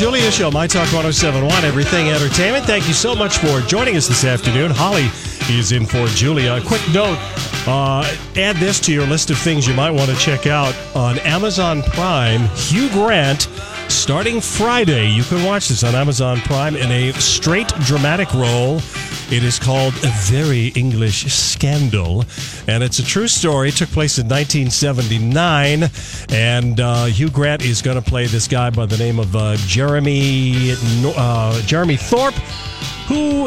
Julia Show, My Talk 1071, Everything Entertainment. Thank you so much for joining us this afternoon. Holly is in for Julia. A quick note uh, add this to your list of things you might want to check out on Amazon Prime. Hugh Grant, starting Friday, you can watch this on Amazon Prime in a straight dramatic role. It is called A Very English Scandal, and it's a true story. It took place in 1979, and uh, Hugh Grant is going to play this guy by the name of uh, Jeremy uh, Jeremy Thorpe, who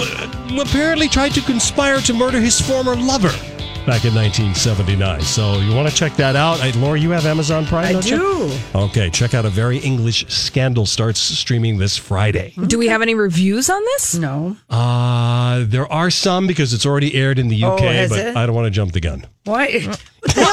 apparently tried to conspire to murder his former lover back in 1979. So you want to check that out. I, Laura, you have Amazon Prime, I don't you? do. Okay, check out A Very English Scandal starts streaming this Friday. Do we have any reviews on this? No. Uh, there are some because it's already aired in the UK, Oh, but it? I don't want to jump the gun. Why? I- well,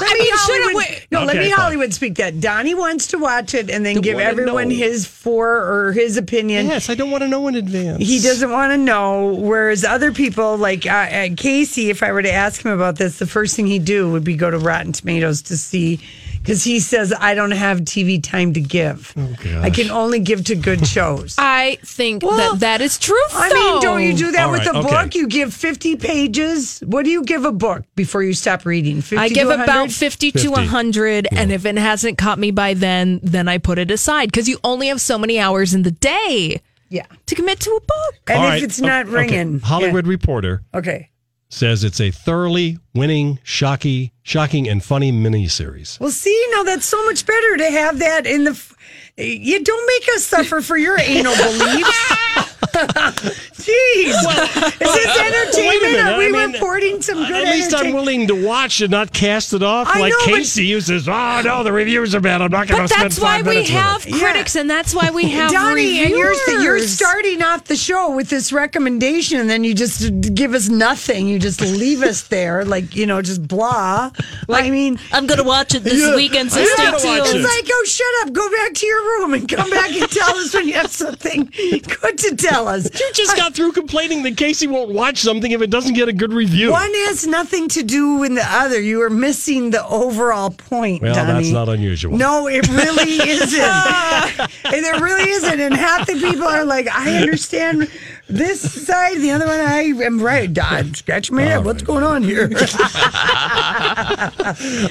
I mean, shouldn't Hollywood, no, let Okay, me fine. Hollywood speak that. Donnie wants to watch it and then give wanna everyone know. his for or his opinion. Yes, I don't want to know in advance. He doesn't want to know. Whereas other people, like uh, uh, Casey, if I were to ask him about this, the first thing he'd do would be go to Rotten Tomatoes to see, because he says, I don't have TV time to give. Oh, I can only give to good shows. I think Well, that that is true. I mean, don't you do that All with right, a okay. book? You give 50 pages. What do you give a book before you stop reading? 50 I give 100? about 50 to 50. 100, and if it hasn't caught me by then, then I put it aside because you only have so many hours in the day Yeah. to commit to a book. And All if right, it's not okay, ringing. Hollywood Reporter Okay. Says it's a thoroughly winning, shocking, shocking, and funny miniseries. Well, see, now that's so much better to have that in the. f- You don't make us suffer for your anal beliefs. Jeez. Is this uh, entertainment? minute, Are we I mean, reporting some uh, good At least I'm willing to watch and not cast it off I like know, Casey who says, "Oh no, the reviews are bad. I'm not going to spend that's why five we minutes with have it." Yeah. critics, and that's why we have Donnie, and you're, you're starting off the show with this recommendation, and then you just give us nothing. You just leave us there, like, you know, just blah. Like, I mean, I'm going to watch it this Yeah, weekend, so stay tuned. It's like, oh, shut up. Go back to your room and come back and tell us when you have something good to tell us. You just got through complaining that Casey won't watch something if it doesn't get a good review. One has nothing to do with the other. You are missing the overall point, Well, Donnie. that's not unusual. No, it really isn't. and it really isn't. And half the people are like, I understand this side, the other one, I am right. I'm scratching my head. What's going on here?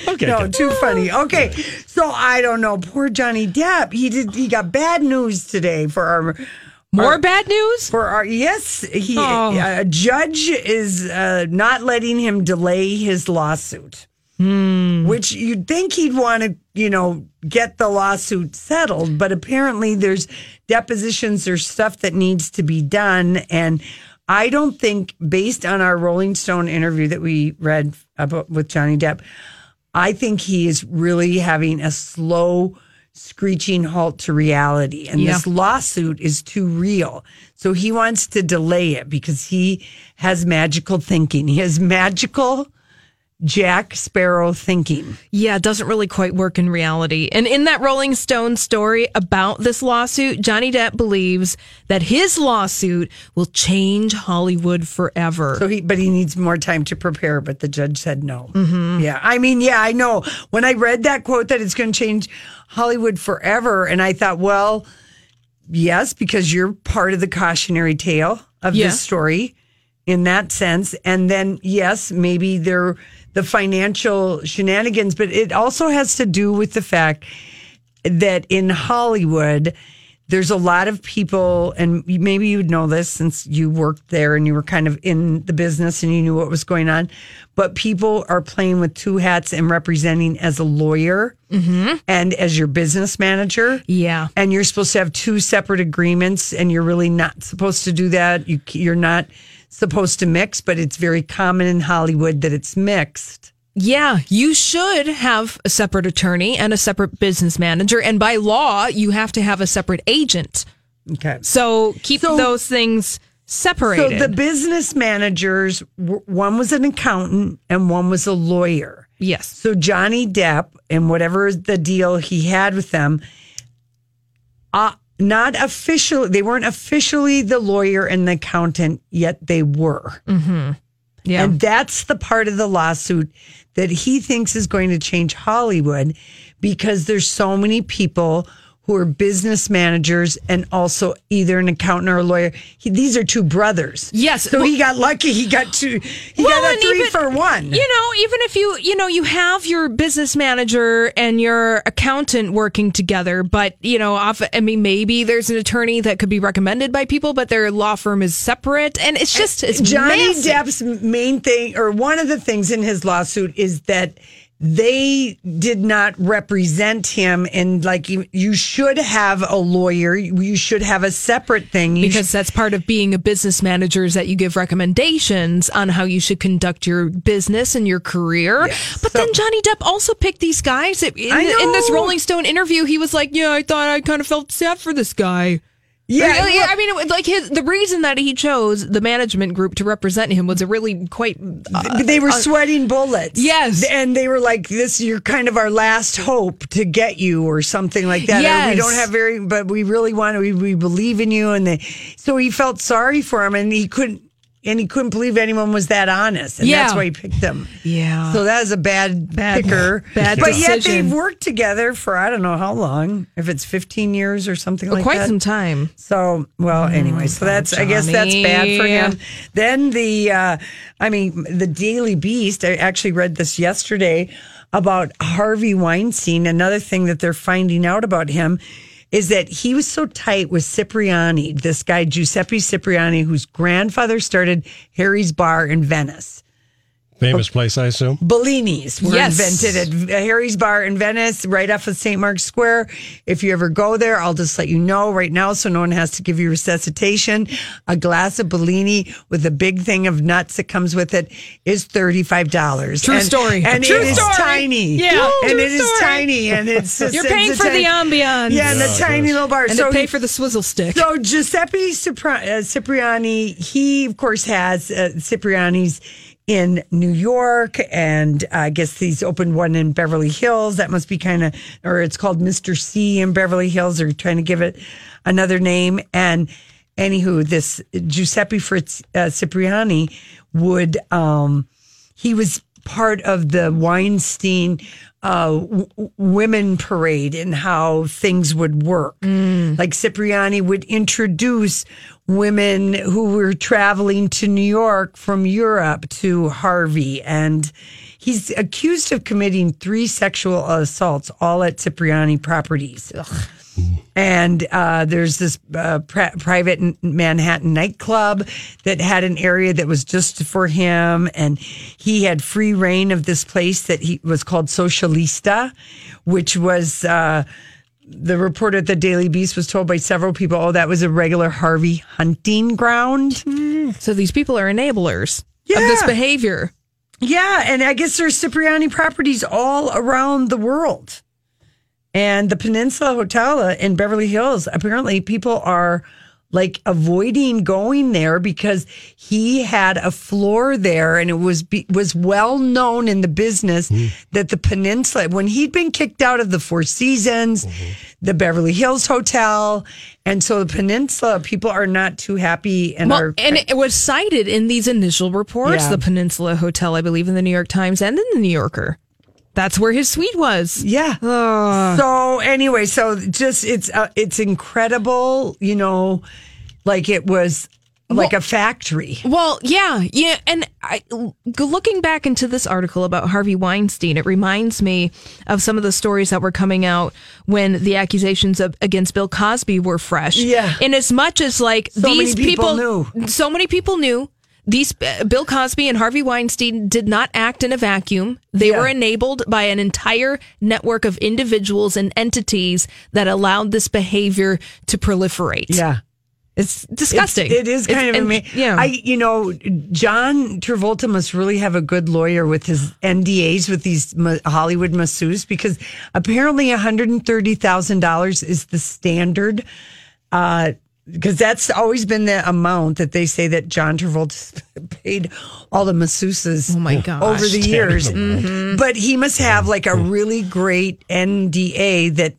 Okay. no, good. too funny. Okay, so I don't know. Poor Johnny Depp. He did. He got bad news today for our More bad news? for our yes. He Oh. a judge is uh, not letting him delay his lawsuit. Which you'd think he'd want to, you know, get the lawsuit settled, but apparently there's depositions, there's stuff that needs to be done, and I don't think, based on our Rolling Stone interview that we read about with Johnny Depp, I think he is really having a slow screeching halt to reality. And Yeah. this lawsuit is too real. So he wants to delay it because he has magical thinking. He has magical Jack Sparrow thinking. Yeah, it doesn't really quite work in reality. And in that Rolling Stone story about this lawsuit, Johnny Depp believes that his lawsuit will change Hollywood forever. So he, but he needs more time to prepare. But the judge said no. Mm-hmm. Yeah, I mean, yeah, I know. When I read that quote that it's going to change Hollywood forever, and I thought, well, yes, because you're part of the cautionary tale of Yeah. this story in that sense. And then, yes, maybe they're the financial shenanigans, but it also has to do with the fact that in Hollywood, there's a lot of people, and maybe you'd know this since you worked there and you were kind of in the business and you knew what was going on. But people are playing with two hats and representing as a lawyer mm-hmm. and as your business manager. Yeah. And you're supposed to have two separate agreements, and you're really not supposed to do that. You, you're not supposed to mix, but it's very common in Hollywood that it's mixed. Yeah, you should have a separate attorney and a separate business manager. And by law, you have to have a separate agent. Okay. So keep So- those things separated. So the business managers, one was an accountant and one was a lawyer. yes. So Johnny Depp and whatever the deal he had with them, uh, not officially, they weren't officially the lawyer and the accountant, yet they were. Mm-hmm. Yeah. And that's the part of the lawsuit that he thinks is going to change Hollywood because there's so many people who are business managers and also either an accountant or a lawyer. He, these are two brothers. Yes. So he got lucky. He got two. He got a three even- for one. You know, even if you, you know, you have your business manager and your accountant working together, but you know, off, I mean, maybe there's an attorney that could be recommended by people, but their law firm is separate, and it's just it's Johnny massive. Depp's main thing, or one of the things in his lawsuit, is that they did not represent him, and like you, you should have a lawyer. You should have a separate thing. You because that's part of being a business manager is that you give recommendations on how you should conduct your business and your career. But So- then Johnny Depp also picked these guys. In, in this. Rolling Stone interview, he was like, "Yeah, I thought I kind of felt sad for this guy." Yeah, look- I mean, it like his the reason that he chose the management group to represent him was a really quite. Uh, they were sweating bullets. Yes. and they were like, "This, you're kind of our last hope to get you, or something like that. Or, Yes. we don't have very, but we really want to. We, we believe in you." And they, so he felt sorry for him, and he couldn't, and he couldn't believe anyone was that honest, and that's why he picked them. Yeah. So that is a bad, Bad- picker. bad but yet they've worked together for I don't know how long. If it's 15 years or something like quite that. Quite some time. So, well, anyway, so that's, I guess that's bad for him. Then the, uh, I mean, the Daily Beast, I actually read this yesterday about Harvey Weinstein. Another thing that they're finding out about him is that he was so tight with Cipriani, this guy, Giuseppe Cipriani, whose grandfather started Harry's Bar in Venice. Famous place, I assume. Bellinis were Yes. invented at Harry's Bar in Venice, right off of St. Mark's Square. If you ever go there, I'll just let you know right now so no one has to give you resuscitation. A glass of Bellini with a big thing of nuts that comes with it is $35. True and, story. And True it is story. tiny. Yeah, And true it is story. tiny. And it's just, You're paying a for tiny- the ambiance. Yeah, and the tiny little bar. and so to pay for the swizzle stick. so Giuseppe Cipri- uh, Cipriani, he of course has uh, Cipriani's in New York, and I guess he's opened one in Beverly Hills. That must be kind of, or it's called Mister C in Beverly Hills. Or trying to give it another name. And anywho, this Giuseppe Fritz uh, Cipriani would, um, he was part of the Weinstein uh, w- women parade and how things would work. Like Cipriani would introduce women who were traveling to New York from Europe to Harvey. And he's accused of committing three sexual assaults, all at Cipriani properties. And uh, there's this uh, pri- private Manhattan nightclub that had an area that was just for him, and he had free reign of this place that he was called Socialista, which was. Uh, the report at the Daily Beast was told by several people, oh, that was a regular Harvey hunting ground. So these people are enablers of this behavior. Yeah, and I guess there's Cipriani properties all around the world. And the Peninsula Hotel uh, in Beverly Hills, apparently people are like avoiding going there because he had a floor there and it was be, was well known in the business mm-hmm. that the peninsula when he'd been kicked out of the Four Seasons, mm-hmm. the Beverly Hills Hotel, and so the peninsula people are not too happy and Well, are and it was cited in these initial reports, Yeah. the Peninsula Hotel, I believe, in the New York Times and in the New Yorker. That's where his suite was. Yeah. so anyway, so just it's uh, it's incredible, you know, like it was like a factory. Well, yeah, yeah, and I, looking back into this article about Harvey Weinstein, it reminds me of some of the stories that were coming out when the accusations of, against Bill Cosby were fresh. Yeah. in as much as like many these people knew. so many people knew. These uh, Bill Cosby and Harvey Weinstein did not act in a vacuum. They Yeah. were enabled by an entire network of individuals and entities that allowed this behavior to proliferate. Yeah. It's disgusting. It's- it is kind It's- of amazing. Yeah. I, you know, John Travolta must really have a good lawyer with his NDAs with these Hollywood masseuses because apparently $130,000 is the standard. Uh, because that's always been the amount that they say that John Travolta paid all the masseuses Oh my gosh. over the years. Mm-hmm. But he must have like a really great NDA that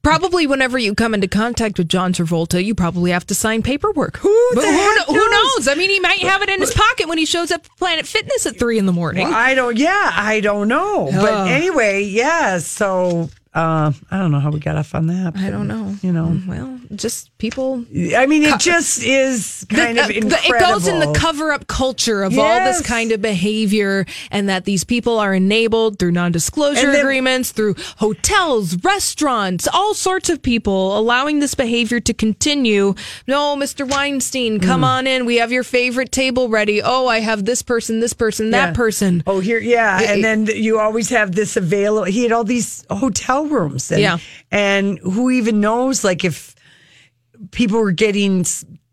Probably whenever you come into contact with John Travolta, you probably have to sign paperwork. Who the who, heck kno- who knows? knows? I mean, he might have it in his pocket when he shows up at Planet Fitness at three in the morning. I don't. Yeah, I don't know. But anyway, yeah. So Uh, I don't know how we got off on that. I don't know. You know, Well, just people. I mean, it just is kind The- of uh, the- incredible. it goes in the cover up culture of all this kind of behavior, and that these people are enabled through non disclosure then- agreements, through hotels, restaurants, all sorts of people allowing this behavior to continue. No, Mr. Weinstein, come Mm. on in. We have your favorite table ready. Oh, I have this person, this person, that Yeah. person. Oh, here, yeah, and then you always have this available. He had all these hotel rooms, and, Yeah. and who even knows? Like if people were getting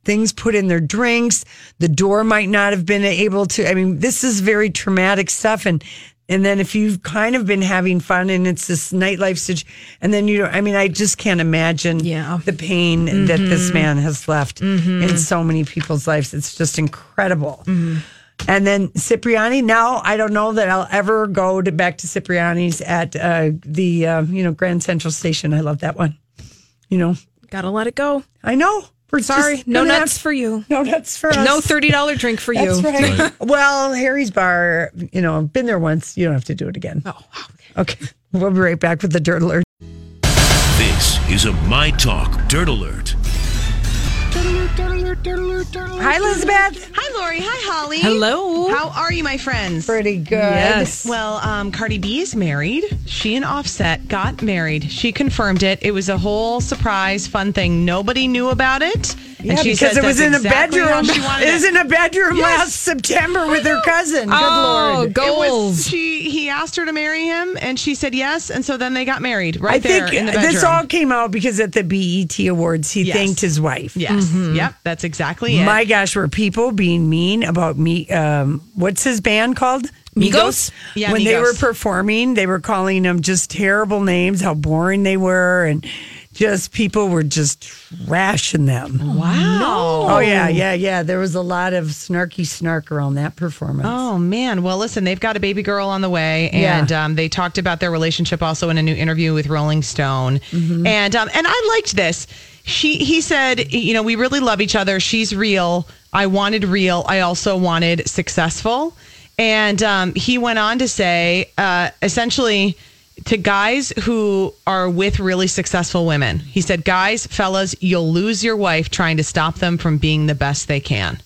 things put in their drinks, the door might not have been able to. I mean, this is very traumatic stuff, and and then if you've kind of been having fun and it's this nightlife situation, and then you, know, I mean, I just can't imagine Yeah. the pain that this mm-hmm. man has left in mm-hmm. so many people's lives. It's just incredible. Mm-hmm. And then Cipriani. Now I don't know that I'll ever go to, back to Cipriani's at uh, the uh, you know Grand Central Station. I love that one. You know, Gotta let it go. I know. We're Sorry, just no gonna nuts have- for you. no nuts for us. No $30 drink for you. That's right. well, Harry's Bar. You know, I've been there once. You don't have to do it again. Oh, Okay, we'll be right back with the dirt alert. This is a My Talk Dirt Alert. Hi, Elizabeth. Hi, Lori. Hi, Holly. Hello. How are you, my friends? Pretty good. Yes. Well, um, Cardi B is married. She and Offset got married. She confirmed it. It was a whole surprise, fun thing. Nobody knew about it. Yeah, and she because says it was in a exactly how bedroom. She wanted It was in a bedroom Yes. last September with her cousin. Good Oh, lord. It was- goals. she he asked her to marry him, and she said yes, and so then they got married right I there think in the bedroom. this all came out because at the BET Awards, he Yes. thanked his wife. yes, yep, that's exactly it. My gosh, were people being mean about me? Um, what's his band called? Migos? Yeah, when they were performing, they were calling them just terrible names, how boring they were, and just people were just trashing them. wow. Oh yeah, yeah, yeah. There was a lot of snarky snark around that performance. Oh man! Well, listen, they've got a baby girl on the way, Yeah. and um, they talked about their relationship also in a new interview with Rolling Stone. Mm-hmm. And um, and I liked this. She he said, you know, we really love each other. She's real. I wanted real. I also wanted successful. And um, he went on to say, uh, essentially. To guys who are with really successful women, he said, Guys, fellas, you'll lose your wife trying to stop them from being the best they can.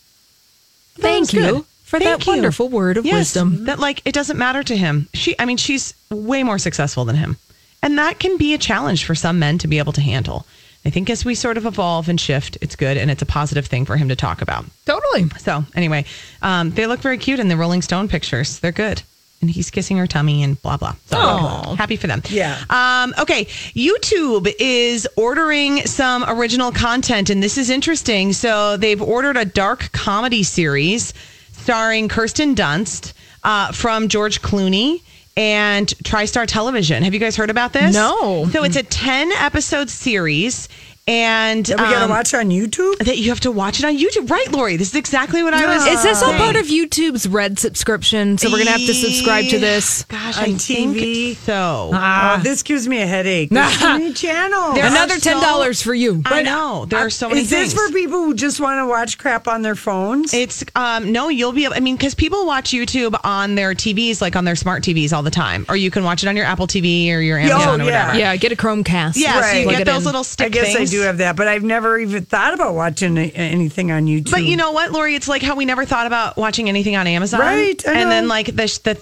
Thank you good. for Thank that you. wonderful word of Yes, wisdom. That like it doesn't matter to him. She I mean she's way more successful than him. And that can be a challenge for some men to be able to handle. I think as we sort of evolve and shift, it's good and it's a positive thing for him to talk about. Totally. So anyway, um, they look very cute in the Rolling Stone pictures. They're good. And he's kissing her tummy and blah blah. So Aw. happy for them. Yeah. Um, okay. YouTube is ordering some original content, and this is interesting. So they've ordered a dark comedy series starring Kirsten Dunst uh, from George Clooney and TriStar Television. Have you guys heard about this? No. So it's a 10 episode series. And That we gotta um, watch on YouTube. that you have to watch it on YouTube, right, Lori? This is exactly what I was. Is this all part of YouTube's Red subscription? So we're gonna have to subscribe to this. Gosh, On I TV? think so. oh, this gives me a headache. There's so many channels. There Another ten dollars for you. I know there are so many Is things. this for people who just want to watch crap on their phones? It's um no, you'll be. I mean, because people watch YouTube on their TVs, like on their smart TVs, all the time, or you can watch it on your Apple TV or your Amazon or yeah. whatever. Yeah, get a Chromecast. Yeah, so you Right. get those in. little stick I guess things. I do have that, but I've never even thought about watching anything on YouTube. But you know what, Lori? It's like how we never thought about watching anything on Amazon, Right, and then like the the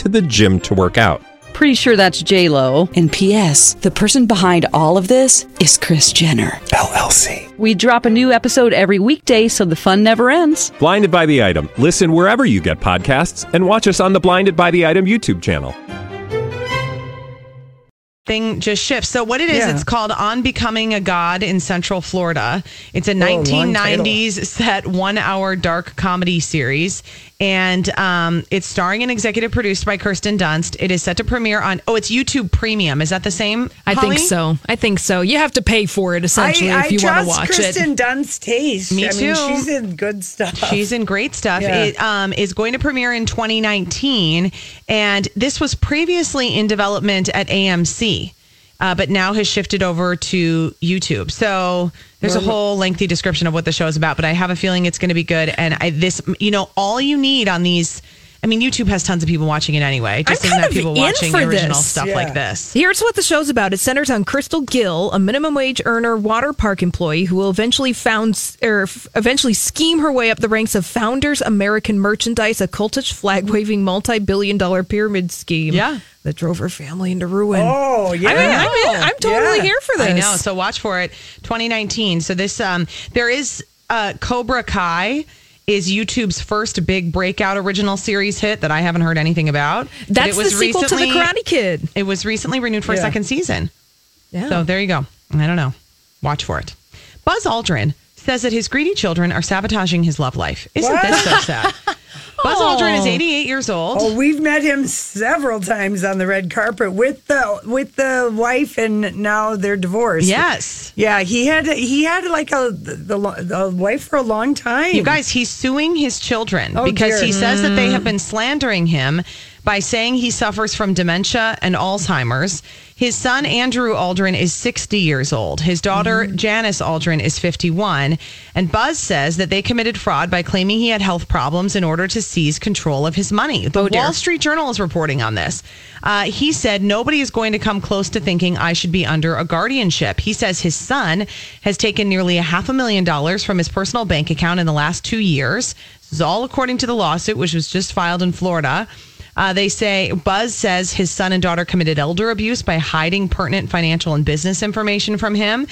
to the gym to work out. Pretty sure that's J Lo. And P.S. The person behind all of this is Chris Jenner LLC. We drop a new episode every weekday, so the fun never ends. Blinded by the item. Listen wherever you get podcasts, and watch us on the Blinded by the Item YouTube channel. thing just shifts. So what it is, Yeah. it's called On Becoming a God in Central Florida. It's a 1990s set one hour dark comedy series. And um, it's starring and executive produced by Kirsten Dunst. It is set to premiere on, oh, it's YouTube Premium. Is that the same? I Holly? think so. I think so. You have to pay for it essentially I, if you want to trust watch Kristen it. Dunst's taste. Me I too. mean, she's in good stuff. She's in great stuff. Yeah. It um, is going to premiere in 2019, and this was previously in development at AMC, uh, but now has shifted over to YouTube. So there's a whole lengthy description of what the show is about, but I have a feeling it's going to be good. And I, this, you know, all you need on these. I mean, YouTube has tons of people watching it anyway. Just I'm kind of people in watching for original this. stuff Yeah. like this. Here's what the show's about. It centers on Krystal Gill, a minimum wage earner water park employee who will eventually found or f- eventually scheme her way up the ranks of Founders American Merchandise, a cultish flag waving multi-billion dollar pyramid scheme. Yeah. that drove her family into ruin. Oh, yeah. I mean, I'm, in. I'm totally Yeah. here for this. I know. So watch for it. 2019. So this um there is uh Cobra Kai is YouTube's first big breakout original series hit that I haven't heard anything about. That's the sequel to the Karate Kid. It was recently renewed for a second season. Yeah. So there you go. I don't know. Watch for it. Buzz Aldrin says that his greedy children are sabotaging his love life. Isn't What? this so sad? Buzz Aldrin is 88 years old. Oh, we've met him several times on the red carpet with the with the wife, and now they're divorced. Yes. yeah. He had he had like a the, the wife for a long time. You guys, he's suing his children Oh, because dear. he says that they have mm. been slandering him by saying he suffers from dementia and Alzheimer's. His son, Andrew Aldrin, is 60 years old. His daughter, Janice Aldrin, is 51. And Buzz says that they committed fraud by claiming he had health problems in order to seize control of his money. The Wall Street Journal is reporting on this. Uh, he said, Nobody is going to come close to thinking I should be under a guardianship. He says his son has taken nearly a half a million dollars from his personal bank account in the last two years. This is all according to the lawsuit, which was just filed in Florida. Uh, they say Buzz says his son and daughter committed elder abuse by hiding pertinent financial and business information from him.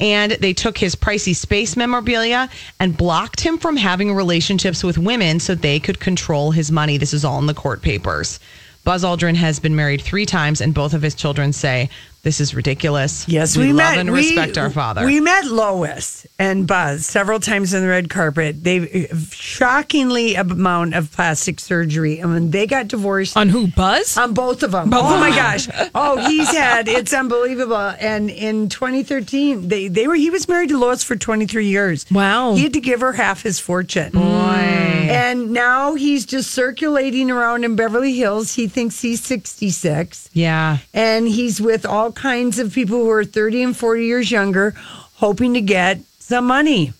And they took his pricey space memorabilia and blocked him from having relationships with women so they could control his money. This is all in the court papers. Buzz Aldrin has been married three times, and both of his children say this is ridiculous. Yes, we, we, love met. and we- respect our father. We met Lois and Buzz several times on the red carpet. They uh, shockingly amount of plastic surgery, and when they got divorced, On who? Buzz? on both of them. Oh my gosh! Oh, he's had it's unbelievable. And in 2013, they they were he was married to Lois for 23 years. Wow. He had to give her half his fortune. Boy. And now he's just circulating around in Beverly Hills. He thinks he's 66 yeah. and he's with all kinds of people who are 30 and 40 years younger hoping to get some money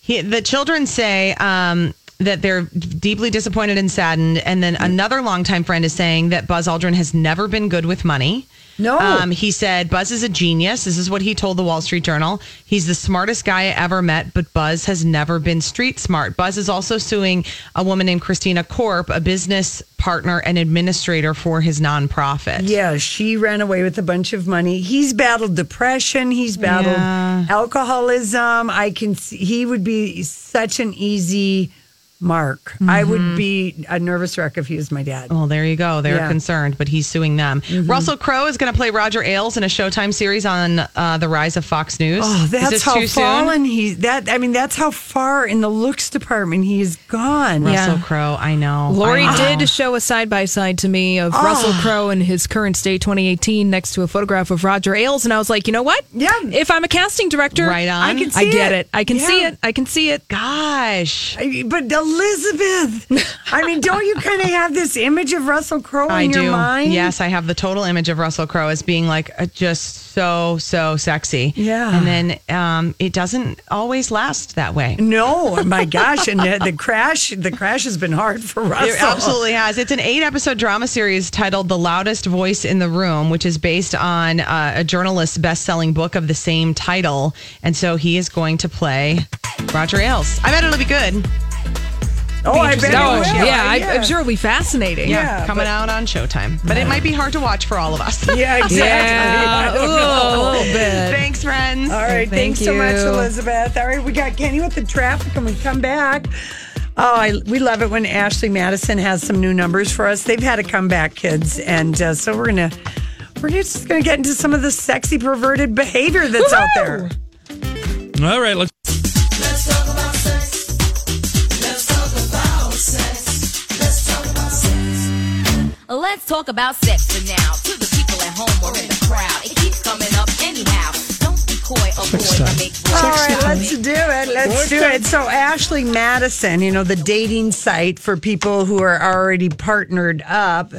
He, the children say um, that they're deeply disappointed and saddened. And then another longtime friend is saying that Buzz Aldrin has never been good with money. No. Um, he said Buzz is a genius. This is what he told the Wall Street Journal. He's the smartest guy I ever met, but Buzz has never been street smart. Buzz is also suing a woman named Christina Korp, a business partner and administrator for his nonprofit. yeah she ran away with a bunch of money he's battled depression he's battled alcoholism i can see he would be such an easy mark i would be a nervous wreck if he was my dad Well, there you go. They're Yeah. concerned, but he's suing them. Russell Crowe is going to play Roger Ailes in a Showtime series on uh, the rise of Fox News. Oh, Is that's this how too soon? fallen he's that. I mean, that's how far in the looks department he's gone. Russell Crowe, I know. Lori I know. did show a side by side to me of Russell Crowe in his current state 2018 next to a photograph of Roger Ailes. And I was like, you know what? Yeah. If I'm a casting director, Right on. I can I get it. it. I can see it. I can see it. Gosh. I- But a Elizabeth. I mean, don't you kind of have this image of Russell Crowe in I your do. mind? Yes, I have the total image of Russell Crowe as being like uh, just so so sexy. Yeah. and then um, it doesn't always last that way. No, my gosh, and the, the crash, the crash has been hard for Russell. It absolutely has. It's an eight episode drama series titled The Loudest Voice in the Room, which is based on uh, a journalist's best selling book of the same title. And so he is going to play Roger Ailes. I bet it'll be good. Oh, I bet. Oh, it will. yeah, I, I'm sure it'll be fascinating. Yeah, Coming but- out on Showtime. But it might be hard to watch for all of us. Yeah, exactly. Yeah, I don't ooh, know. a little bit. Thanks, friends. All right, Thank thanks so much. Elizabeth. All right, we got Kenny with the traffic, and we come back. Oh, I, we love it when Ashley Madison has some new numbers for us. They've had a comeback, kids, and uh, so we're gonna we're just gonna get into some of the sexy perverted behavior that's out there. All right, let's. Let's Let's talk about sex for now. To the people at home or in the crowd, it keeps coming up anyhow. Don't be coy, avoid, or make All right, let's do it. Let's do it. So, Ashley Madison, you know, the dating site for people who are already partnered up,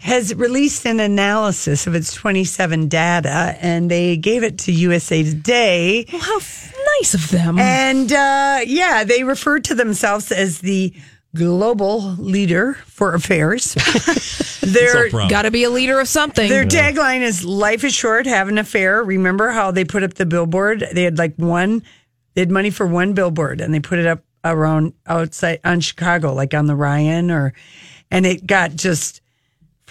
has released an analysis of its 27 data, and they gave it to USA Today. Well, how f- nice of them. And uh, yeah, they refer to themselves as the global leader for affairs. They're Got to be a leader of something. their tagline is "Life is short, have an affair." Remember how they put up the billboard? They had like one, they had money for one billboard, and they put it up around outside on Chicago, like on the Ryan, or, and it got just.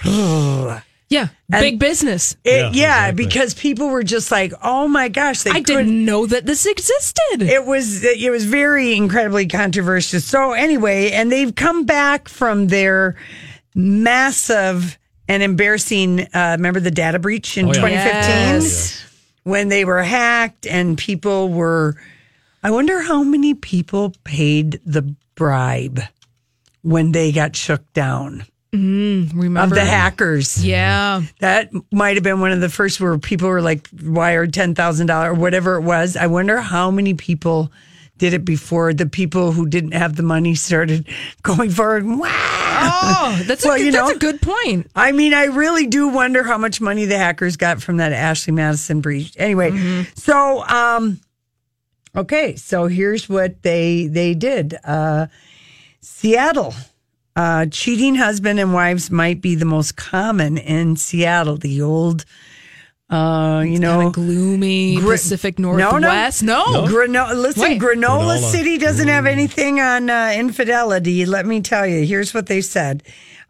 yeah, big business. It, yeah, because people were just like, "Oh my gosh!" They I couldn't- didn't know that this existed. It was it was very incredibly controversial. So anyway, and they've come back from their massive and embarrassing. Uh, remember the data breach in Oh, yeah. 2015 Yes. when they were hacked and people were. I wonder how many people paid the bribe when they got shook down Remember of the hackers. Yeah. That might have been one of the first where people were like wired ten thousand dollars or whatever it was. I wonder how many people did it before the people who didn't have the money started going forward. Wow. Oh, that's Well, a, you that's know- a good point. I mean, I really do wonder how much money the hackers got from that Ashley Madison breach. Anyway, Mm-hmm. so um, okay, so here's what they they did. Uh, Seattle. Uh, cheating husband and wives might be the most common in Seattle. The old, uh, you know, gloomy Gri- Pacific No, no. Northwest. No, Grano- listen, Wait. Granola, Granola. City doesn't have anything on uh, infidelity. Let me tell you. Here's what they said.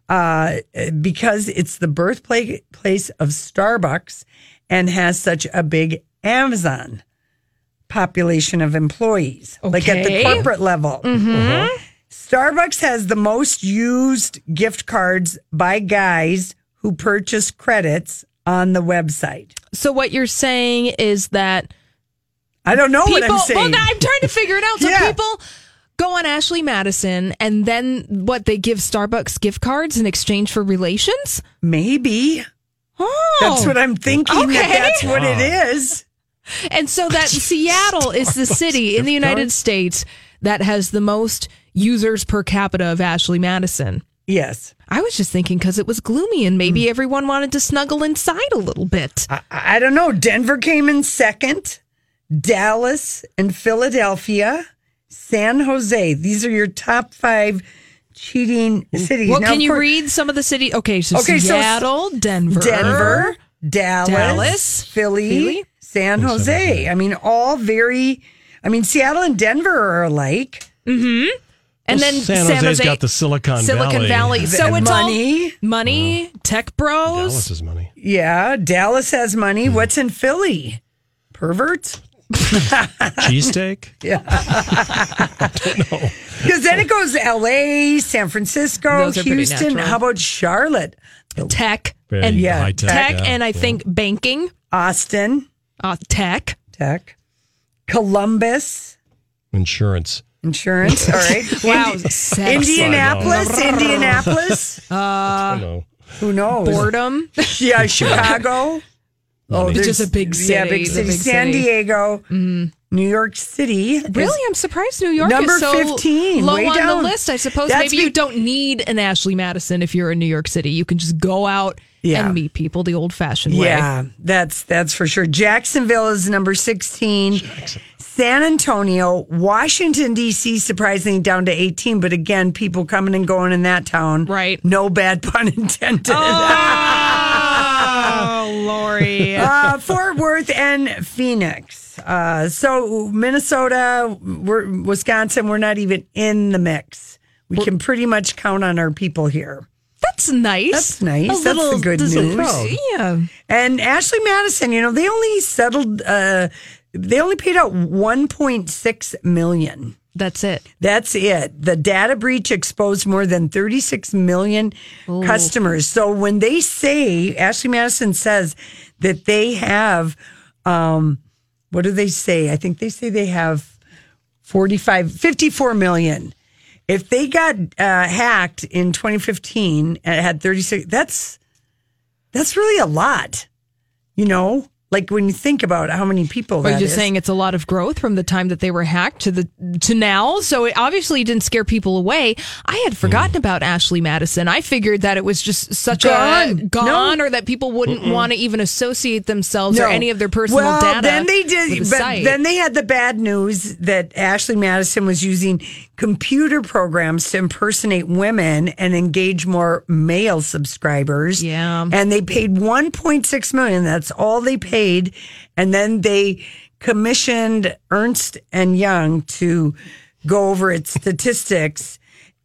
Uh, because it's the birthplace of Starbucks and has such a big Amazon population of employees, like at the corporate level. Starbucks has the most used gift cards by guys who purchase credits on the website. So what you're saying is that I don't know people. what I'm saying. Well, I'm trying to figure it out. So Yeah. people go on Ashley Madison, and then what? They give Starbucks gift cards in exchange for relations. Maybe. Oh, That's what I'm thinking. That that's what it is. And so that Seattle is the city in the United States that has the most users per capita of Ashley Madison. Yes. I was just thinking because it was gloomy and maybe hmm. everyone wanted to snuggle inside a little bit. I, I don't know. Denver came in second, Dallas and Philadelphia, San Jose. These are your top five cheating cities. Well, Now, can you course, read some of the city? Okay, so Okay, so- Seattle, Denver, Denver, Dallas, Dallas, Philly, Philly, San Jose. I mean, all very. I mean, Seattle and Denver are alike. Mm-hmm. And then San San Jose's Jose, got the Silicon, Silicon Valley. So The it's money. all money, tech bros. Dallas's money. Yeah, Dallas has money. Hmm. What's in Philly? Perverts. Cheesesteak? Yeah. Because then it goes L.A., San Francisco, Those are pretty Houston. How about Charlotte, tech Very and Yeah, high tech. tech, yeah, and I yeah. think banking, Austin, uh, tech. Tech, Columbus, insurance. Insurance. All right. Wow, Indi- Indianapolis, Indianapolis. Uh, I don't know. Who knows? boredom. Yeah, Chicago. Oh, It's there's- just a big Yeah, city, big city. big San city. Diego. Mm-hmm. New York City. Really, I'm surprised New York Number is so 15, low way on down. the list. I suppose That's maybe you don't need an Ashley Madison if you're in New York City. You can just go out Yeah. and meet people the old-fashioned way. Yeah, that's that's for sure. Jacksonville is number 16. San Antonio, Washington D.C. surprisingly down to 18, but again, people coming and going in that town. Right. No bad pun intended. Oh, Lori. uh, Fort Worth and Phoenix. Uh, so Minnesota, we're, Wisconsin, we're not even in the mix. We can pretty much count on our people here. That's nice. That's nice. A That's the good news. Yeah. And Ashley Madison, you know, they only settled. Uh, they only paid out 1.6 million. That's it. That's it. The data breach exposed more than 36 million customers. So when they say, Ashley Madison says that they have, um, what do they say? I think they say they have 45, 54 million. If they got uh, hacked in 2015 and had 36, that's that's really a lot. You know, like when you think about how many people. Are you just is. saying it's a lot of growth from the time that they were hacked to the to now? So it obviously didn't scare people away. I had forgotten mm. about Ashley Madison. I figured that it was just such a Gone. gone, No. or that people wouldn't want to even associate themselves or any of their personal data. well, data. Then they did, the but site. then they had the bad news that Ashley Madison was using computer programs to impersonate women and engage more male subscribers. Yeah. and they paid 1.6 million. That's all they paid, and then they commissioned Ernst and Young to go over its statistics.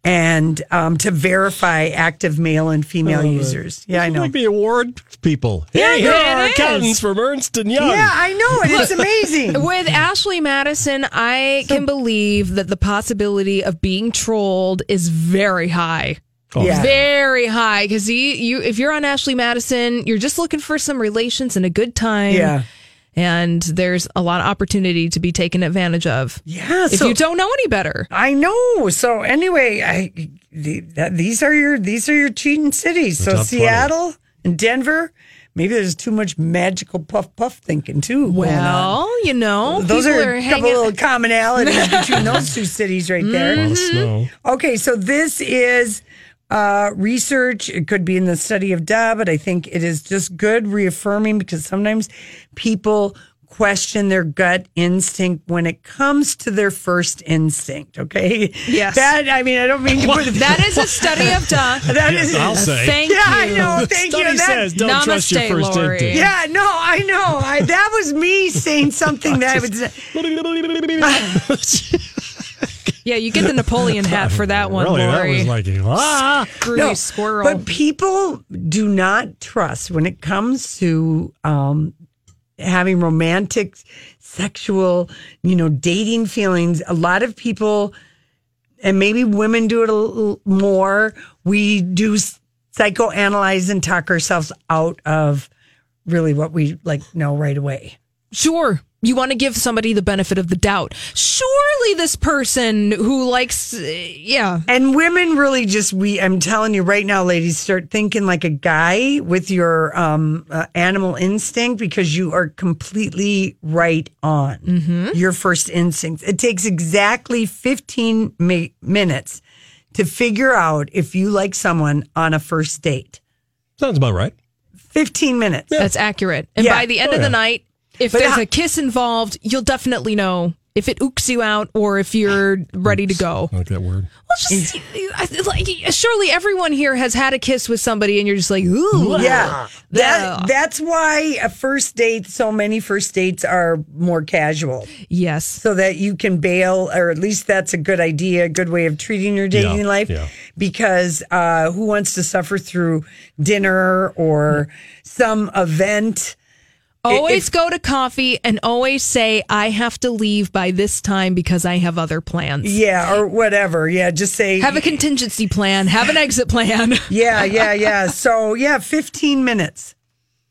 And um, to verify active male and female users. Yeah, I know. Like the award people. Yeah, hey, here are it is. accountants from Ernst and Young. Yeah, I know it. It's amazing. With Ashley Madison, I can believe that the possibility of being trolled is very high. Yeah. Very high because you, you, if you're on Ashley Madison, you're just looking for some relations and a good time. Yeah. and there's a lot of opportunity to be taken advantage of. Yeah, if so- you don't know any better. I know. So anyway, I the, that, these are your these are your cheating cities. The so top 20. Seattle and Denver. Maybe there's too much magical puff puff thinking too. going on. Well, you know, those are are a couple little commonalities between those two cities right there. A lot of snow. Okay, so this is uh, research. It could be in the study of Da, but I think it is just good reaffirming because sometimes people question their gut instinct when it comes to their first instinct. Okay. Yes. That I mean, I don't mean to put That is a study of duh. That Yes, is- I'll say. Thank yeah, I know. Thank Study you. That- says don't trust your first Lori. instinct. yeah, no, I know. I, that was me saying something that I would say. Yeah, you get the Napoleon hat for that one, really, that was like, ah. Screwy No, squirrel. But people do not trust when it comes to um, having romantic, sexual, you know, dating feelings. A lot of people, and maybe women do it a little more. We do psychoanalyze and talk ourselves out of really what we like know right away. Sure. You want to give somebody the benefit of the doubt. Surely this person who likes, uh, yeah. And women really just we I'm telling you right now ladies start thinking like a guy with your um uh, animal instinct because you are completely right on your first instinct. It takes exactly 15 mi- minutes to figure out if you like someone on a first date. Sounds about right. 15 minutes. That's accurate. And Yeah. by the end Oh, of the yeah. night, if But there's how- a kiss involved, you'll definitely know if it ooks you out or if you're ready to go. I like that word. Well, just I- like surely everyone here has had a kiss with somebody, and you're just like, ooh, Yeah. That that's why a first date so many first dates are more casual. yes, so that you can bail, or at least that's a good idea, a good way of treating your dating Yeah, life. yeah. Because uh, who wants to suffer through dinner or some event? Always if- go to coffee and always say, I have to leave by this time because I have other plans. Yeah, or whatever. Yeah, just say. Have a contingency plan. Have an exit plan. yeah, yeah, yeah. So yeah, fifteen minutes.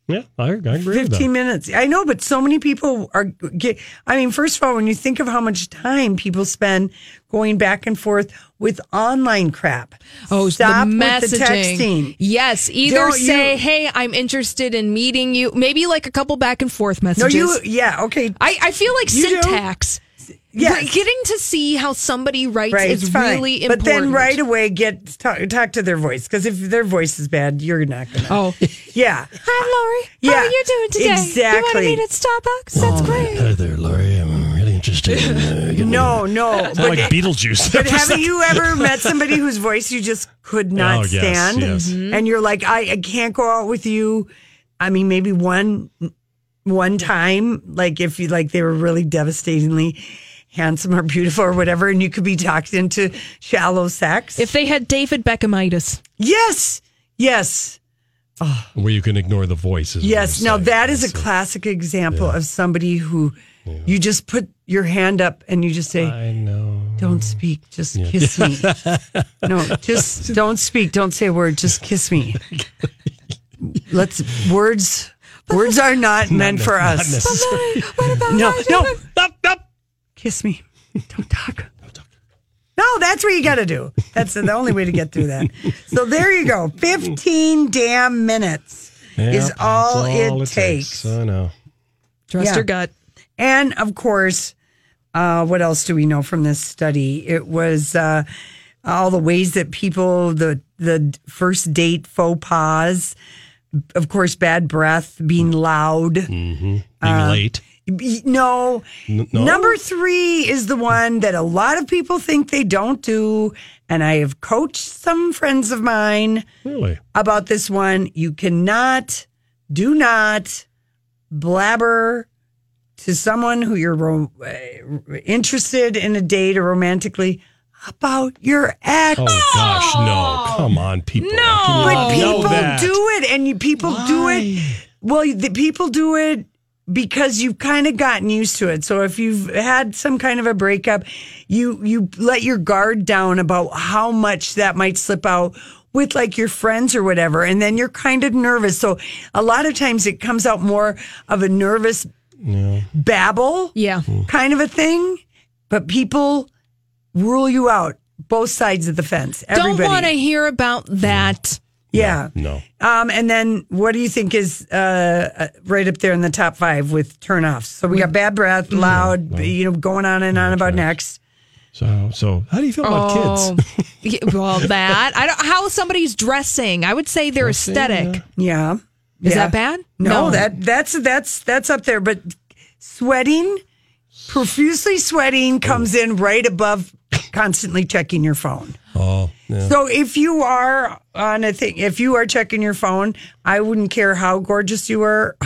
Yeah, I, I agree with 15 that. minutes. I know, but so many people are get. I mean, first of all, when you think of how much time people spend going back and forth with online crap. Oh, stop the with messaging. the texting. Yes, either Don't say, you- "Hey, I'm interested in meeting you." Maybe like a couple back and forth messages. No, messages. you. Yeah, okay. I, I feel like You syntax. Yes. Re- Getting to see how somebody writes Right, is fine. really But then right away, get talk, talk to their voice because if their voice is bad, you're not gonna. Oh, yeah. hi, Lori. Yeah, How are you doing today? You want to meet at Starbucks? That's great. Hi there, Laurie. I'm interested in uh, No, no. It's not like Beetlejuice. But haven't you ever met somebody whose voice you just could not Oh, stand? yes. Mm-hmm. And you're like, I, I can't go out with you. I mean, maybe one one time, like if you like they were really devastatingly handsome or beautiful or whatever, and you could be talked into shallow sex. If they had David Beckhamitis, yes, yes, Where you can ignore the voices. yes. Now that is a classic example of somebody who you just put your hand up and you just say, I know. Don't speak, just kiss me. no, just don't speak, don't say a word, just kiss me. Let's words words are not meant for Not us. necessary. No, no, up, up. Kiss me. Don't talk. No, that's what you got to do. That's the only way to get through that. So there you go. 15 damn minutes is Yep, all, that's it, takes. I know. trust Yeah. your gut. And of course, uh, what else do we know from this study? It was uh, all the ways that people the the first date faux pas, of course, bad breath, being loud. Being Uh, late. No. No? Number three is the one that a lot of people think they don't do. And I have coached some friends of mine Really? about this one. You cannot, do not blabber to someone who you're ro- uh, interested in a date or romantically about your ex. Oh gosh, no! Come on, people. No. But people do it, and you, people do it. Well, the people do it because you've kind of gotten used to it. So if you've had some kind of a breakup, you you let your guard down about how much that might slip out with like your friends or whatever, and then you're kind of nervous. So a lot of times it comes out more of a nervous babble, Yeah. kind of a thing. But people rule you out, both sides of the fence. Everybody. Don't want to hear about that. Yeah. No. Um, and then what do you think is uh, uh, right up there in the top five with turnoffs? So we got bad breath, loud, you know, going on and on about next. So, so how do you feel about Oh, kids? yeah, well, that I don't how somebody's dressing. I would say their aesthetic. Yeah. Is Yeah. that bad? No, that that's that's that's up there. But sweating, profusely sweating, comes in right above constantly checking your phone. Oh, yeah. So if you are on a thing, if you are checking your phone, I wouldn't care how gorgeous you are.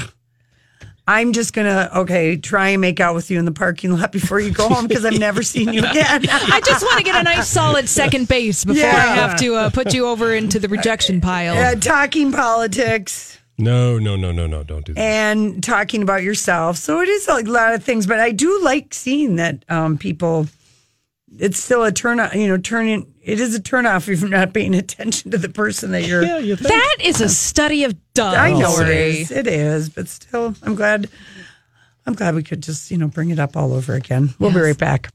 I'm just gonna okay try and make out with you in the parking lot before you go home because I've never seen you again. I just want to get a nice solid second base before I have to uh, put you over into the rejection pile. Uh, talking politics no, no, no, no, no! Don't do that. and talking about yourself. So it is a lot of things, but I do like seeing that um, people. It's still a turn on, you know, turning. It is a turn off if you're not paying attention to the person that you're. Yeah, you think? That is a study of dumb. I know it Lori. is. It is, but still, I'm glad. I'm glad we could just, you know, bring it up all over again. We'll be right back.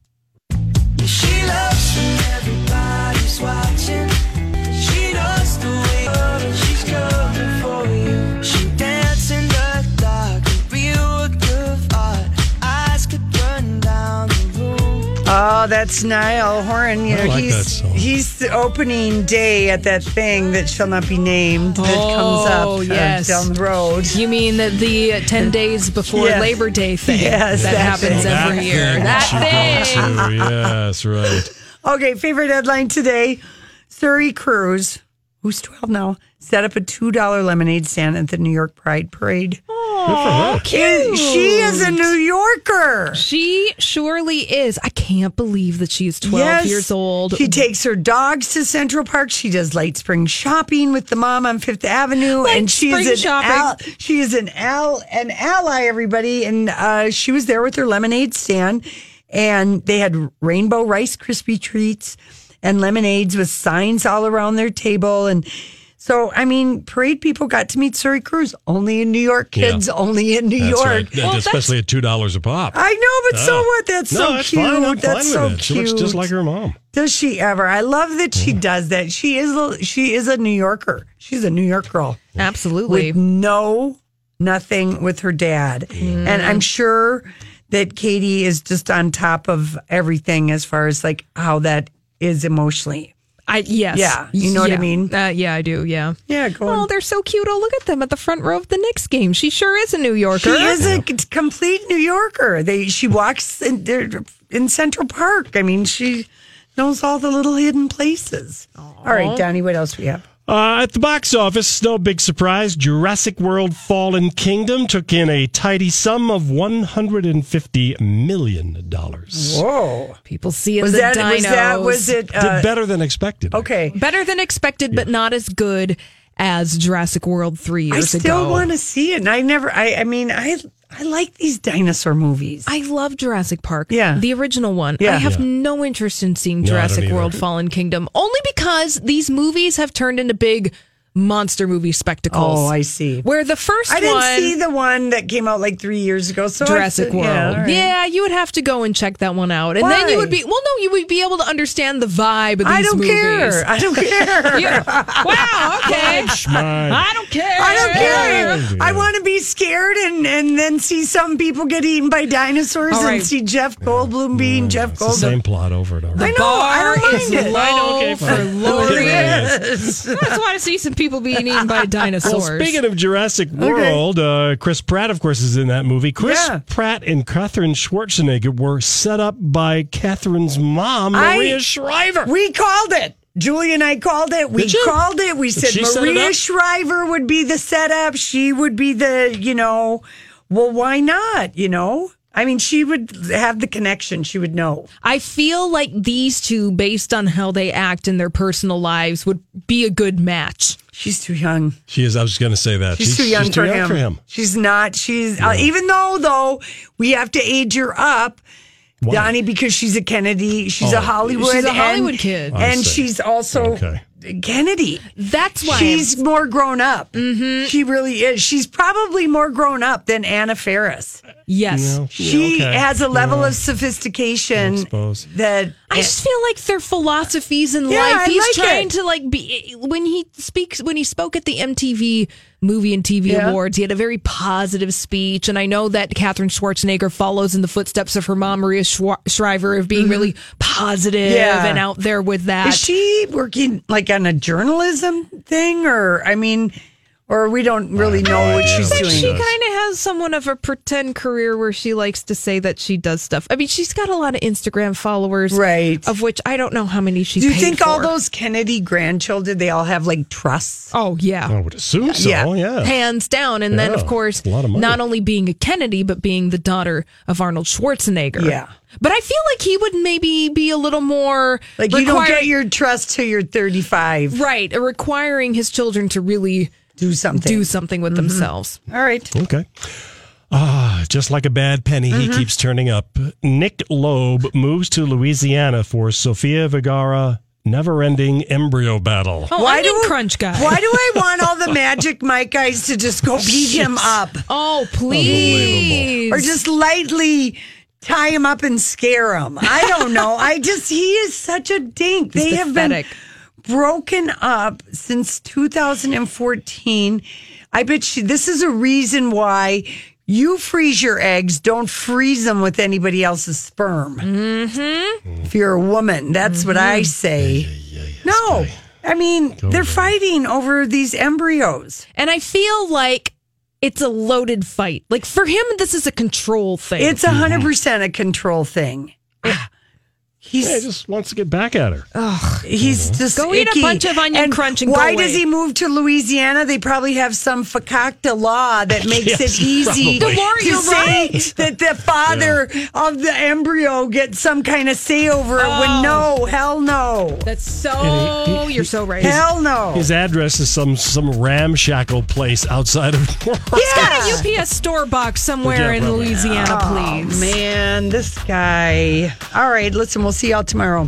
Oh, that's Niall Horan. You I know, like that he's song. he's the opening day at that thing that shall not be named that comes up Oh, uh, down the road. You mean the, the 10 days before Yes. Labor Day thing Yes, that that happens thing. every That year? thing That thing. to. Yes, right. Okay, favorite headline today: Suri Cruise, who's 12 now, set up a two dollar lemonade stand at the New York Pride Parade. Oh, cute. She is a New Yorker. She surely is. I can't believe that she's 12 Yes. years old. She takes her dogs to Central Park. She does late spring shopping with the mom on Fifth Avenue, Late and she's spring an shopping. al- she is an al an ally. Everybody, and uh, she was there with her lemonade stand, and they had rainbow Rice Krispie treats and lemonades with signs all around their table, and So, I mean, parade people got to meet Suri Cruise. Only in New York, kids. Yeah. Only in New That's York. right. Well, that's- Especially at two dollars a pop. I know, but so Oh. what? That's no, so that's cute. Fine. I'm that's fine so with it. She cute. looks just like her mom. Does she ever? I love that she mm-hmm. does that. She is a, she is a New Yorker. She's a New York girl Absolutely. with no nothing with her dad, mm-hmm. and I'm sure that Katie is just on top of everything as far as like how that is emotionally. I yes. Yeah, you know what I mean? Uh, yeah, I do. Yeah. Yeah, go Oh, they're so cute. Oh, look at them at the front row of the Knicks game. She sure is a New Yorker. She is a complete New Yorker. They she walks in, in Central Park. I mean, she knows all the little hidden places. All right, Donnie, what else we have? Uh, at the box office, no big surprise. Jurassic World Fallen Kingdom took in a tidy sum of $150 million. Whoa! People see it. Was the that dinos. was that was it? Uh, Did better than expected. okay. better than expected, but not as good as Jurassic World three years ago. I years still ago. want to see it. And I never. I. I mean, I. I like these dinosaur movies. I love Jurassic Park. Yeah. The original one. Yeah. I have Yeah. no interest in seeing No, Jurassic either. World Fallen Kingdom only because these movies have turned into big monster movie spectacles. oh, I see. Where the first I didn't one see the one that came out like three years ago. So I Jurassic said- World. Yeah, Yeah, you would have to go and check that one out. And then you would be well no, you would be able to understand the vibe of these I don't movies. care. I don't care. Yeah. Wow, okay. Schmine. I don't care. I don't care. I want to be scared and, and then see some people get eaten by dinosaurs All right. and see Jeff Goldblum being Jeff It's the Goldblum. same plot over and over. I know. I don't mind it. low I know, okay, for fine. Lori. I just want to see some people being eaten by dinosaurs. Well, speaking of Jurassic World, uh, Chris Pratt, of course, is in that movie. Chris Yeah. Pratt and Katherine Schwarzenegger were set up by Katherine's mom, I- Maria Shriver. We called it. Julie and I called it. We called it. We said she set it Maria up? Shriver would be the setup. She would be the, you know, well, why not? You know, I mean, she would have the connection. She would know. I feel like these two, based on how they act in their personal lives, would be a good match. She's too young. She is. I was going to say that. She's, too young, too for, young him. for him. She's not. She's uh, even though though we have to age her up. Why? Donnie, because she's a Kennedy, she's Oh. a Hollywood, She's a and- Hollywood kid. And she's also Okay. Kennedy. That's why She's more grown up. Mm-hmm. She really is. She's probably more grown up than Anna Faris. yes. Yeah, She okay. has a level Yeah. of sophistication I that I just feel like their philosophies in Yeah, life. I He's like trying it. to like be when he speaks when he spoke at the MTV Movie and TV Yeah. Awards. He had a very positive speech, and I know that Katherine Schwarzenegger follows in the footsteps of her mom Maria Shriver of being really positive Mm-hmm. Yeah. and out there with that. is she working like on a journalism thing, or I mean, or we don't really know no what idea she's what But doing. she kind of has someone of a pretend career where she likes to say that she does stuff. I mean, she's got a lot of Instagram followers, Right. Of which I don't know how many she's. Do you paid think all those Kennedy grandchildren they all have like trusts? Oh yeah. I would assume so. Yeah. Yeah. hands down. And then, of course, a lot of not only being a Kennedy, but being the daughter of Arnold Schwarzenegger. Yeah. But I feel like he would maybe be a little more Like you don't require- get your trust till you're 35. right, requiring his children to really Do something. do something with themselves. All right. Okay. Ah, just like a bad penny, he Mm-hmm. keeps turning up. Nick Loeb moves to Louisiana for Sofia Vergara never ending embryo battle. Oh, Why onion do- crunch guy. Why do I want all the Magic Mike guys to just go beat him up Oh, please. or just lightly tie him up and scare him? I don't know. I just, he is such a dink. He's they have pathetic. been broken up since 2014. I bet you this is a reason why you freeze your eggs. Don't freeze them with anybody else's sperm. Mm-hmm. If you're a woman, that's what I say. no, I mean, they're fighting over these embryos. And I feel like it's a loaded fight. Like for him, this is a control thing. It's a 100% a control thing. He's Yeah, he just wants to get back at her. He's just Go eat a bunch of onion and crunch and go why away. does he move to Louisiana? They probably have some fakakta law that makes Yes, it easy probably. Laura, to you're say right. that the father of the embryo gets some kind of say over it. When no, oh. hell no, That's so. He- he- you're so right. hell no. His address is some some ramshackle place outside of. He's got a UPS store box somewhere Yeah, in. Louisiana, Oh, please. man, this guy. All right, listen, we'll see y'all tomorrow.